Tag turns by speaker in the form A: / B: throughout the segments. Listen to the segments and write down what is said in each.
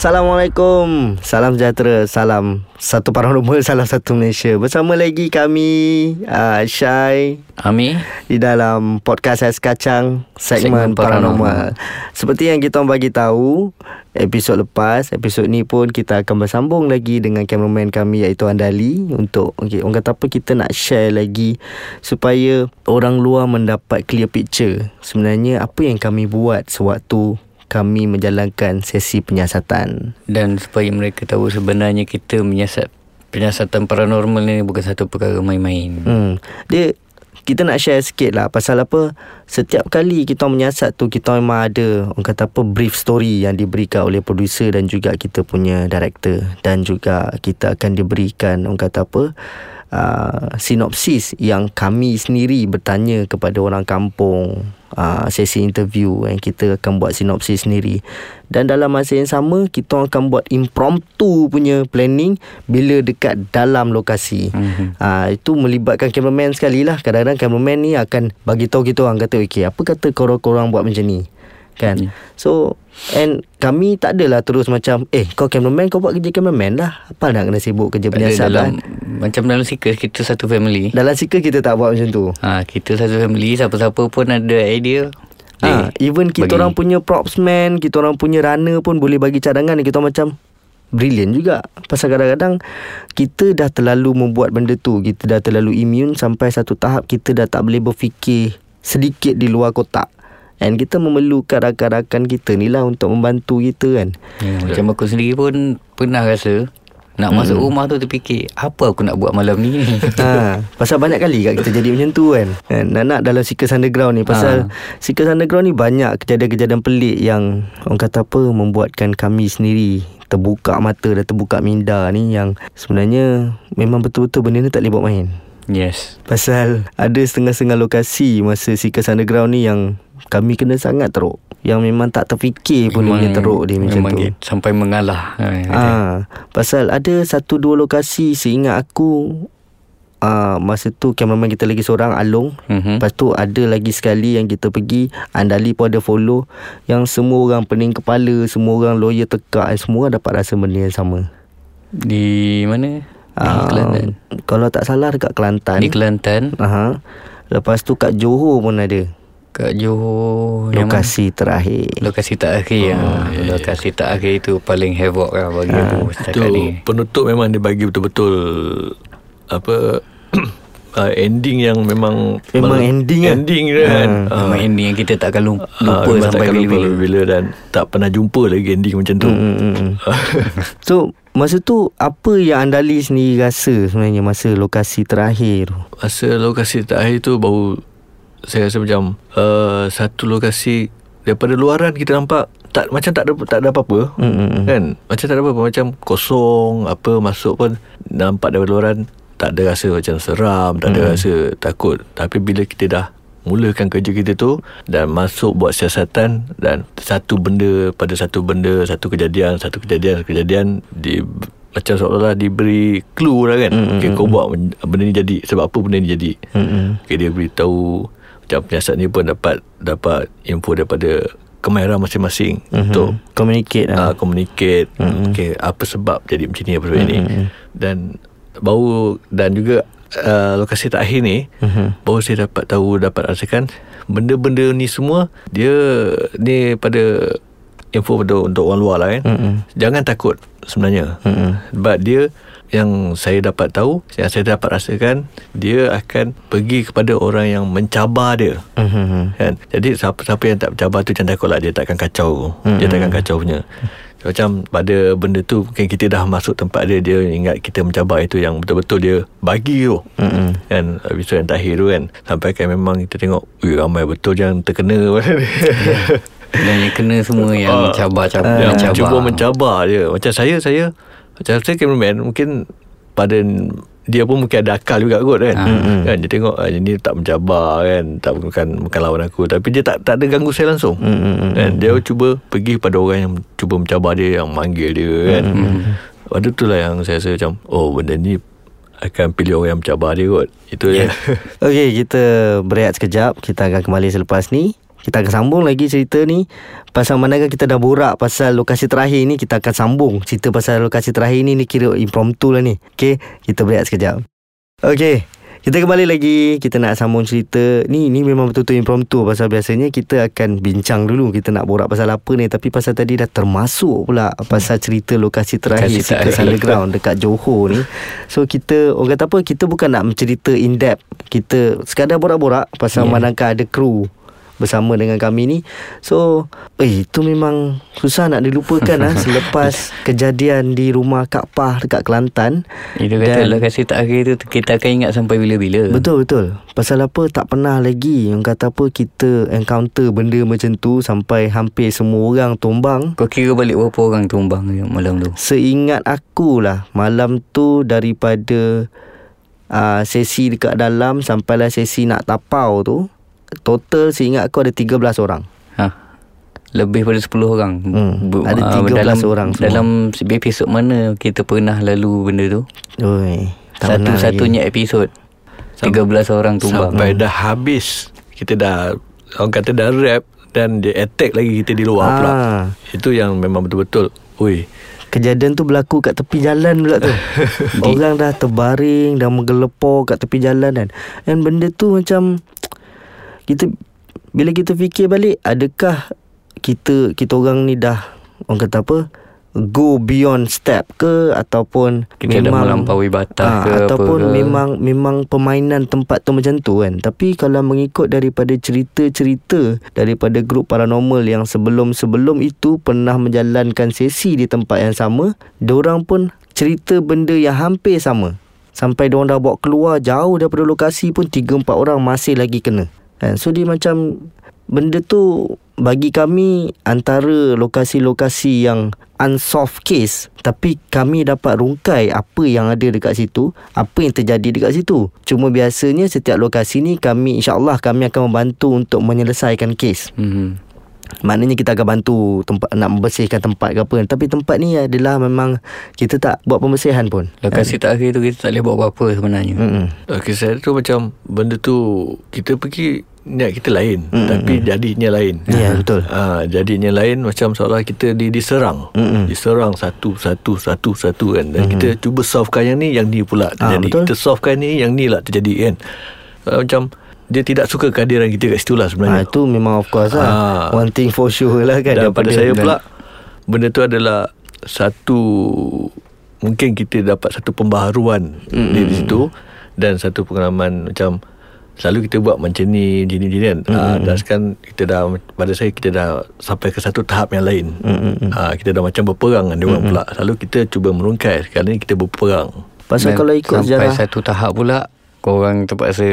A: Assalamualaikum. Salam sejahtera. Salam Satu paranormal Salam satu Malaysia. Bersama lagi kami uh, Syai.
B: Ami.
A: Di dalam podcast Ais Kacang Segmen,
B: Segmen
A: paranormal.
B: Paranormal.
A: Seperti yang kita bagi tahu Episod lepas Episod ni pun Kita akan bersambung lagi Dengan cameraman kami Iaitu Andali. Untuk okay, Orang kata apa Kita nak share lagi Supaya Orang luar mendapat clear picture. Sebenarnya Apa yang kami buat Sewaktu kami menjalankan sesi penyiasatan.
B: Dan supaya mereka tahu sebenarnya kita menyiasat penyiasatan paranormal ni bukan satu perkara main-main.
A: Hmm. Dia kita nak share sikit lah pasal apa setiap kali kita menyiasat tu kita memang ada orang kata apa brief story yang diberikan oleh producer dan juga kita punya director dan juga kita akan diberikan orang kata apa uh, sinopsis yang kami sendiri bertanya kepada orang kampung uh, sesi interview yang kita akan buat sinopsis sendiri. Dan dalam masa yang sama kita akan buat impromptu punya planning bila dekat dalam lokasi. Mm-hmm. uh, itu melibatkan cameraman sekali lah. Kadang-kadang cameraman ni akan bagi tahu kita orang kata okey apa kata korang-korang buat macam ni kan yeah. so and kami tak adalah terus macam eh kau cameraman kau buat kerja cameraman lah apa nak kena sibuk kerja penyiasat
B: dalam, macam dalam seekers kita satu family
A: dalam seekers kita tak buat macam tu
B: ha, kita satu family siapa-siapa pun ada idea
A: ha, even kita bagi. orang punya props man, kita orang punya runner pun boleh bagi cadangan kita macam brilliant juga. Pasal kadang-kadang kita dah terlalu membuat benda tu, kita dah terlalu immune sampai satu tahap kita dah tak boleh berfikir sedikit di luar kotak. And kita memerlukan rakan-rakan kita ni lah untuk membantu kita kan.
B: Ya, macam aku sendiri pun pernah rasa nak masuk hmm. rumah tu terfikir Apa aku nak buat malam ni
A: ha, Pasal banyak kali kat kita jadi macam tu kan Nak-nak dalam Seekers Underground ni Pasal ha. Seekers Underground ni banyak kejadian-kejadian pelik Yang orang kata apa Membuatkan kami sendiri Terbuka mata dan terbuka minda ni Yang sebenarnya Memang betul-betul benda ni tak boleh buat main
B: Yes
A: Pasal ada setengah-setengah lokasi Masa Seekers Underground ni yang Kami kena sangat teruk yang memang tak terfikir pun memang, dia teruk dia macam tu.
B: Sampai mengalah.
A: Ah, pasal ada satu dua lokasi seingat aku Uh, masa tu cameraman kita lagi seorang Along uh-huh. Lepas tu ada lagi sekali yang kita pergi Andali pun ada follow Yang semua orang pening kepala Semua orang lawyer tekak Semua orang dapat rasa benda yang sama
B: Di mana? Uh,
A: Kelantan Kalau tak salah dekat Kelantan
B: Di Kelantan
A: uh-huh. Lepas tu kat Johor pun ada
B: Kat Johor
A: Lokasi terakhir
B: Lokasi terakhir oh, ya. Lokasi terakhir itu Paling havoc lah Bagi ha. aku
C: Itu ni. penutup memang dia bagi betul-betul Apa uh, Ending yang memang
A: Memang mal- ending
C: kan Ending kan
B: ha. uh, Memang ending yang kita tak akan lupa, uh, Sampai bila-bila
C: Dan tak pernah jumpa lagi ending macam tu hmm, hmm, hmm.
A: So Masa tu Apa yang Andali sendiri rasa Sebenarnya Masa lokasi terakhir
C: Masa lokasi terakhir tu Baru saya rasa macam uh, satu lokasi daripada luaran kita nampak tak macam tak ada tak ada apa-apa mm-hmm. kan macam tak ada apa-apa macam kosong apa masuk pun nampak daripada luaran tak ada rasa macam seram tak ada mm. rasa takut tapi bila kita dah mulakan kerja kita tu dan masuk buat siasatan dan satu benda pada satu benda satu kejadian satu kejadian kejadian di macam seolah-olah diberi clue lah kan mm-hmm. okay, kau buat benda ni jadi sebab apa benda ni jadi mm-hmm. okay, dia beritahu macam penyiasat ni pun dapat dapat info daripada kamera masing-masing mm-hmm. untuk
A: communicate
C: uh, communicate mm-hmm. okay, apa sebab jadi macam ni apa sebab mm-hmm. ni dan baru dan juga uh, lokasi terakhir ni mm-hmm. baru saya dapat tahu dapat rasakan benda-benda ni semua dia ni pada info untuk, untuk orang luar lah kan mm-hmm. jangan takut sebenarnya mm-hmm. sebab dia yang saya dapat tahu yang saya dapat rasakan dia akan pergi kepada orang yang mencabar dia mm-hmm. kan jadi siapa-siapa yang tak mencabar tu jangan takutlah dia takkan kacau mm-hmm. dia takkan kacau punya macam pada benda tu mungkin kita dah masuk tempat dia dia ingat kita mencabar itu yang betul-betul dia bagi tu. Mm-hmm. kan episode yang terakhir tu kan sampai kan memang kita tengok Ui, ramai betul yang terkena.
B: Dan yang kena semua yang mencabar-cabar
C: yang mencabar. cuba mencabar dia macam saya saya macam saya cameraman Mungkin Pada Dia pun mungkin ada akal juga kot kan hmm. kan Dia tengok ah, Ini tak mencabar kan tak bukan, bukan lawan aku Tapi dia tak tak ada ganggu saya langsung hmm. kan Dia cuba Pergi pada orang yang Cuba mencabar dia Yang manggil dia kan hmm. Waktu tu lah yang saya rasa macam Oh benda ni akan pilih orang yang mencabar dia kot. Itu yeah. dia.
A: Okey, kita berehat sekejap. Kita akan kembali selepas ni. Kita akan sambung lagi cerita ni. Pasal manakah kita dah borak Pasal lokasi terakhir ni Kita akan sambung Cerita pasal lokasi terakhir ni Ni kira impromptu lah ni. Okay Kita berehat sekejap. Okay kita kembali lagi. Kita nak sambung cerita Ni. Ni memang betul-betul impromptu Pasal biasanya kita akan bincang dulu Kita nak borak pasal apa ni. Tapi pasal tadi dah termasuk pula Pasal cerita lokasi terakhir Sikas Underground Dekat Johor ni. So kita Orang kata apa Kita bukan nak mencerita in depth. Kita sekadar borak-borak Pasal yeah. manakah ada kru bersama dengan kami ni. So, eh itu memang susah nak dilupakan lah selepas kejadian di rumah Kak Pah dekat Kelantan.
B: Itu kata lah kasih akhir tu kita akan ingat sampai bila-bila.
A: Betul betul. Pasal apa tak pernah lagi yang kata apa kita encounter benda macam tu sampai hampir semua orang tumbang.
B: Kau kira balik berapa orang tumbang malam tu?
A: Seingat aku lah malam tu daripada uh, sesi dekat dalam sampailah sesi nak tapau tu total seingat aku ada 13 orang. Ha.
B: Lebih pada 10 orang.
A: Hmm. Ada 13 uh, dalam, orang
B: semua. Dalam episod mana kita pernah lalu benda tu?
A: Oi,
B: Satu-satunya episod. 13 orang tumbang.
C: Sampai hmm. dah habis. Kita dah orang kata dah rap dan dia attack lagi kita di luar ha. pula. Itu yang memang betul-betul. Oi.
A: Kejadian tu berlaku kat tepi jalan pula tu. Orang dah terbaring dah menggelepor kat tepi jalan kan. Dan benda tu macam kita bila kita fikir balik adakah kita kita orang ni dah orang kata apa go beyond step ke ataupun
B: kita memang dah melampaui batas ha, ke
A: ataupun apa ke. memang memang permainan tempat tu macam tu kan. Tapi kalau mengikut daripada cerita-cerita daripada grup paranormal yang sebelum-sebelum itu pernah menjalankan sesi di tempat yang sama orang pun cerita benda yang hampir sama. Sampai diorang dah bawa keluar jauh daripada lokasi pun 3 4 orang masih lagi kena Kan? So dia macam benda tu bagi kami antara lokasi-lokasi yang unsolved case tapi kami dapat rungkai apa yang ada dekat situ apa yang terjadi dekat situ cuma biasanya setiap lokasi ni kami insyaAllah kami akan membantu untuk menyelesaikan case mm-hmm. Maknanya kita akan bantu tempat nak membersihkan tempat ke apa Tapi tempat ni adalah memang kita tak buat pembersihan pun
B: Lokasi kan? terakhir tu kita tak boleh buat apa-apa sebenarnya mm-hmm.
C: Lokasi saya tu macam benda tu kita pergi niat kita lain mm-hmm. Tapi jadinya lain
A: Ya yeah, betul
C: ha, Jadinya lain macam seolah kita di, diserang mm-hmm. Diserang satu, satu, satu, satu kan Dan mm-hmm. kita cuba solvekan yang ni Yang ni pula terjadi ha, Kita solvekan ni Yang ni lah terjadi kan Macam dia tidak suka kehadiran kita kat situ lah sebenarnya.
A: Ha, itu memang of course lah. Ha. One thing for sure lah kan.
C: Dan pada saya pula, benda tu adalah satu, mungkin kita dapat satu pembaharuan mm-hmm. di situ. Dan satu pengalaman macam, selalu kita buat macam ni, gini-gini kan. Mm-hmm. Ha, dan sekarang kita dah, pada saya kita dah sampai ke satu tahap yang lain. Mm-hmm. Ha, kita dah macam berperang dengan dia mm-hmm. pula. Selalu kita cuba merungkai, sekarang ni kita berperang.
A: Pasal dan kalau ikut
B: sampai sejarah. Sampai satu tahap pula, Korang terpaksa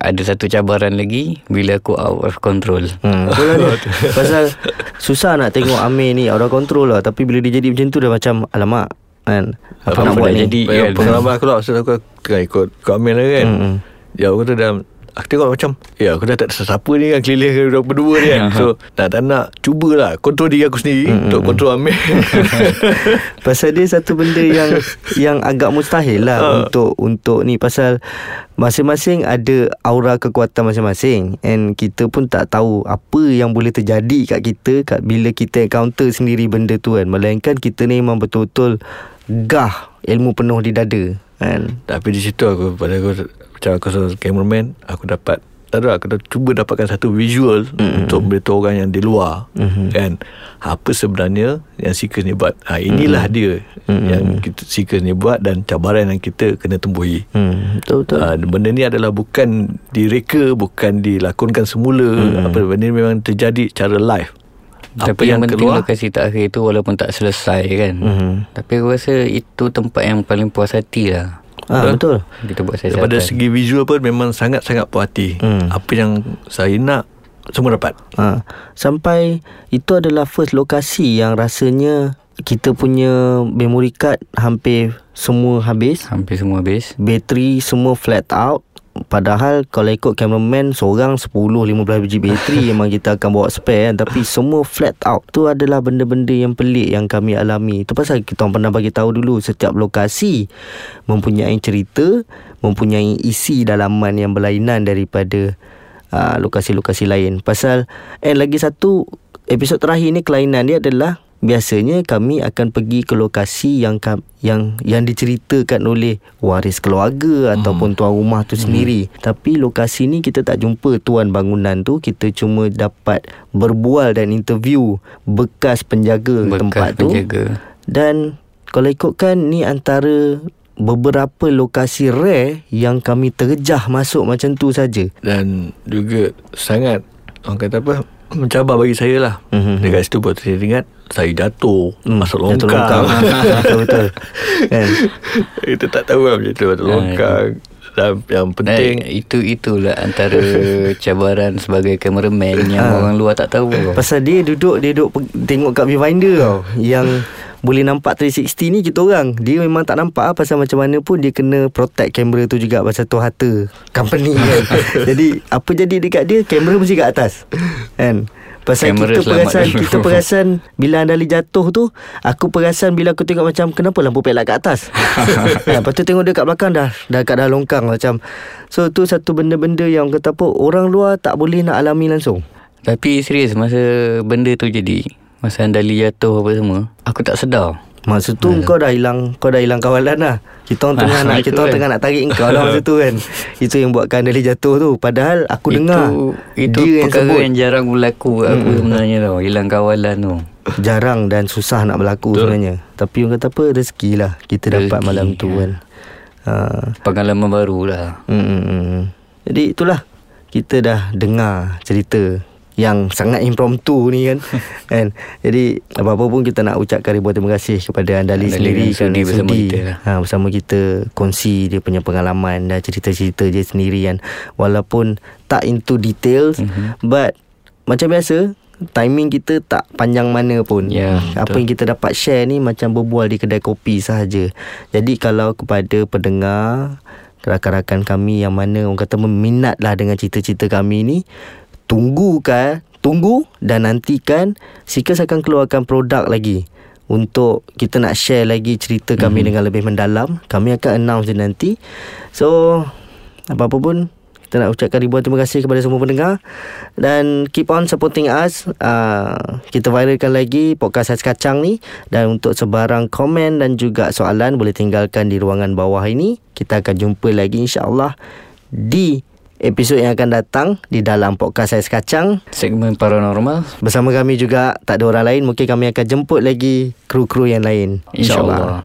B: ada satu cabaran lagi bila aku out of control. Hmm.
A: Pasal susah nak tengok Amir ni out of control lah. Tapi bila dia jadi macam tu dah macam alamak. Kan?
C: Apa, apa nak buat ni? Jadi, ya, pengalaman aku lah. Pasal aku kan ikut, ikut Amir lah kan. Hmm. Ya aku kata dalam Aku tengok macam Ya aku dah tak ada siapa ni kan Keliling berdua ni kan So tak tak nak Cubalah Kontrol diri aku sendiri mm-hmm. Untuk kontrol Amir
A: Pasal dia satu benda yang Yang agak mustahil lah uh. Untuk Untuk ni Pasal Masing-masing ada aura kekuatan masing-masing And kita pun tak tahu Apa yang boleh terjadi kat kita kat Bila kita encounter sendiri benda tu kan Melainkan kita ni memang betul-betul Gah ilmu penuh di dada kan?
C: Tapi di situ aku Pada aku macam aku sebagai cameraman Aku dapat tak tahu aku dah cuba dapatkan satu visual mm-hmm. untuk beritahu orang yang di luar mm-hmm. kan apa sebenarnya yang seeker ni buat ha, inilah mm-hmm. dia mm-hmm. yang kita seeker ni buat dan cabaran yang kita kena tembuhi mm, betul betul ha, benda ni adalah bukan direka bukan dilakonkan semula mm-hmm. apa benda ni memang terjadi cara live
B: tapi apa yang, yang penting keluar, lokasi takhir itu walaupun tak selesai kan mm-hmm. tapi aku rasa itu tempat yang paling puas hati lah
A: Ha, betul.
B: Kita buat siasatan.
C: Daripada segi visual pun memang sangat-sangat puas hati. Hmm. Apa yang saya nak semua dapat.
A: Ha. Sampai itu adalah first lokasi yang rasanya kita punya memory card hampir semua habis.
B: Hampir semua habis.
A: Bateri semua flat out. Padahal kalau ikut cameraman Seorang 10-15 biji bateri Memang kita akan bawa spare kan. Tapi semua flat out Tu adalah benda-benda yang pelik Yang kami alami. Itu pasal kita pernah bagi tahu dulu Setiap lokasi Mempunyai cerita Mempunyai isi dalaman yang berlainan Daripada uh, Lokasi-lokasi lain. Pasal And lagi satu Episod terakhir ni kelainan dia adalah biasanya kami akan pergi ke lokasi yang yang yang diceritakan oleh waris keluarga hmm. ataupun tuan rumah tu hmm. sendiri tapi lokasi ni kita tak jumpa tuan bangunan tu kita cuma dapat berbual dan interview bekas penjaga bekas tempat penjaga. tu dan kalau ikutkan ni antara beberapa lokasi rare yang kami terjah masuk macam tu saja
C: dan juga sangat orang kata apa mencabar bagi saya lah mm-hmm. dekat situ buat saya ingat saya jatuh mm, masuk longkang, longkang. betul-betul kan itu tak tahu lah macam tu masuk longkang dan yang penting
B: nah, itu itulah antara cabaran sebagai cameraman yang ha. orang luar tak tahu
A: pasal dia duduk dia duduk tengok kat viewfinder tau yang boleh nampak 360 ni kita orang. Dia memang tak nampak lah pasal macam mana pun dia kena protect kamera tu juga pasal tu harta company kan. Jadi apa jadi dekat dia? Kamera mesti kat atas kan? Pasal Kamera kita perasan dulu. Kita perasan Bila Andali jatuh tu Aku perasan Bila aku tengok macam Kenapa lampu pelak kat atas? Ya, Lepas tu tengok dia kat belakang dah Dah kat dah longkang macam. So tu satu benda-benda Yang kata apa Orang luar tak boleh nak alami langsung.
B: Tapi serius Masa benda tu jadi Masa Andali jatuh apa semua Aku tak sedar
A: Masa tu hmm. kau dah hilang Kau dah hilang kawalan lah Kita orang tengah nak Kita orang kan. tengah nak tarik kau lah masa tu kan Itu yang buatkan Andali jatuh tu Padahal aku
B: itu,
A: dengar
B: Itu dia perkara yang, yang jarang berlaku Aku hmm. sebenarnya tau Hilang kawalan tu
A: Jarang dan susah nak berlaku Betul. sebenarnya Tapi orang kata apa Rezeki lah Kita rezeki, dapat malam tu ya. kan
B: ha. Pengalaman baru lah hmm, hmm,
A: hmm. Jadi itulah Kita dah dengar cerita yang sangat impromptu ni kan kan jadi apa-apa pun kita nak ucapkan ribuan terima kasih kepada Andali, Andali sendiri kan bersama kita lah. ha, bersama kita kongsi dia punya pengalaman dan cerita-cerita dia sendiri kan walaupun tak into details mm-hmm. but macam biasa timing kita tak panjang mana pun yeah, apa betul. yang kita dapat share ni macam berbual di kedai kopi sahaja jadi kalau kepada pendengar rakan-rakan kami yang mana orang kata meminatlah dengan cerita-cerita kami ni tunggu kan tunggu dan nantikan Sikas akan keluarkan produk lagi. Untuk kita nak share lagi cerita kami mm-hmm. dengan lebih mendalam kami akan announce dia nanti. So apa-apa pun kita nak ucapkan ribuan terima kasih kepada semua pendengar. Dan keep on supporting us. Uh, kita viralkan lagi podcast Ais Kacang ni. Dan untuk sebarang komen dan juga soalan boleh tinggalkan di ruangan bawah ini. Kita akan jumpa lagi insyaAllah di episod yang akan datang di dalam podcast Ais Kacang.
B: Segmen paranormal.
A: Bersama kami juga tak ada orang lain. Mungkin kami akan jemput lagi kru-kru yang lain.
B: InsyaAllah. InsyaAllah.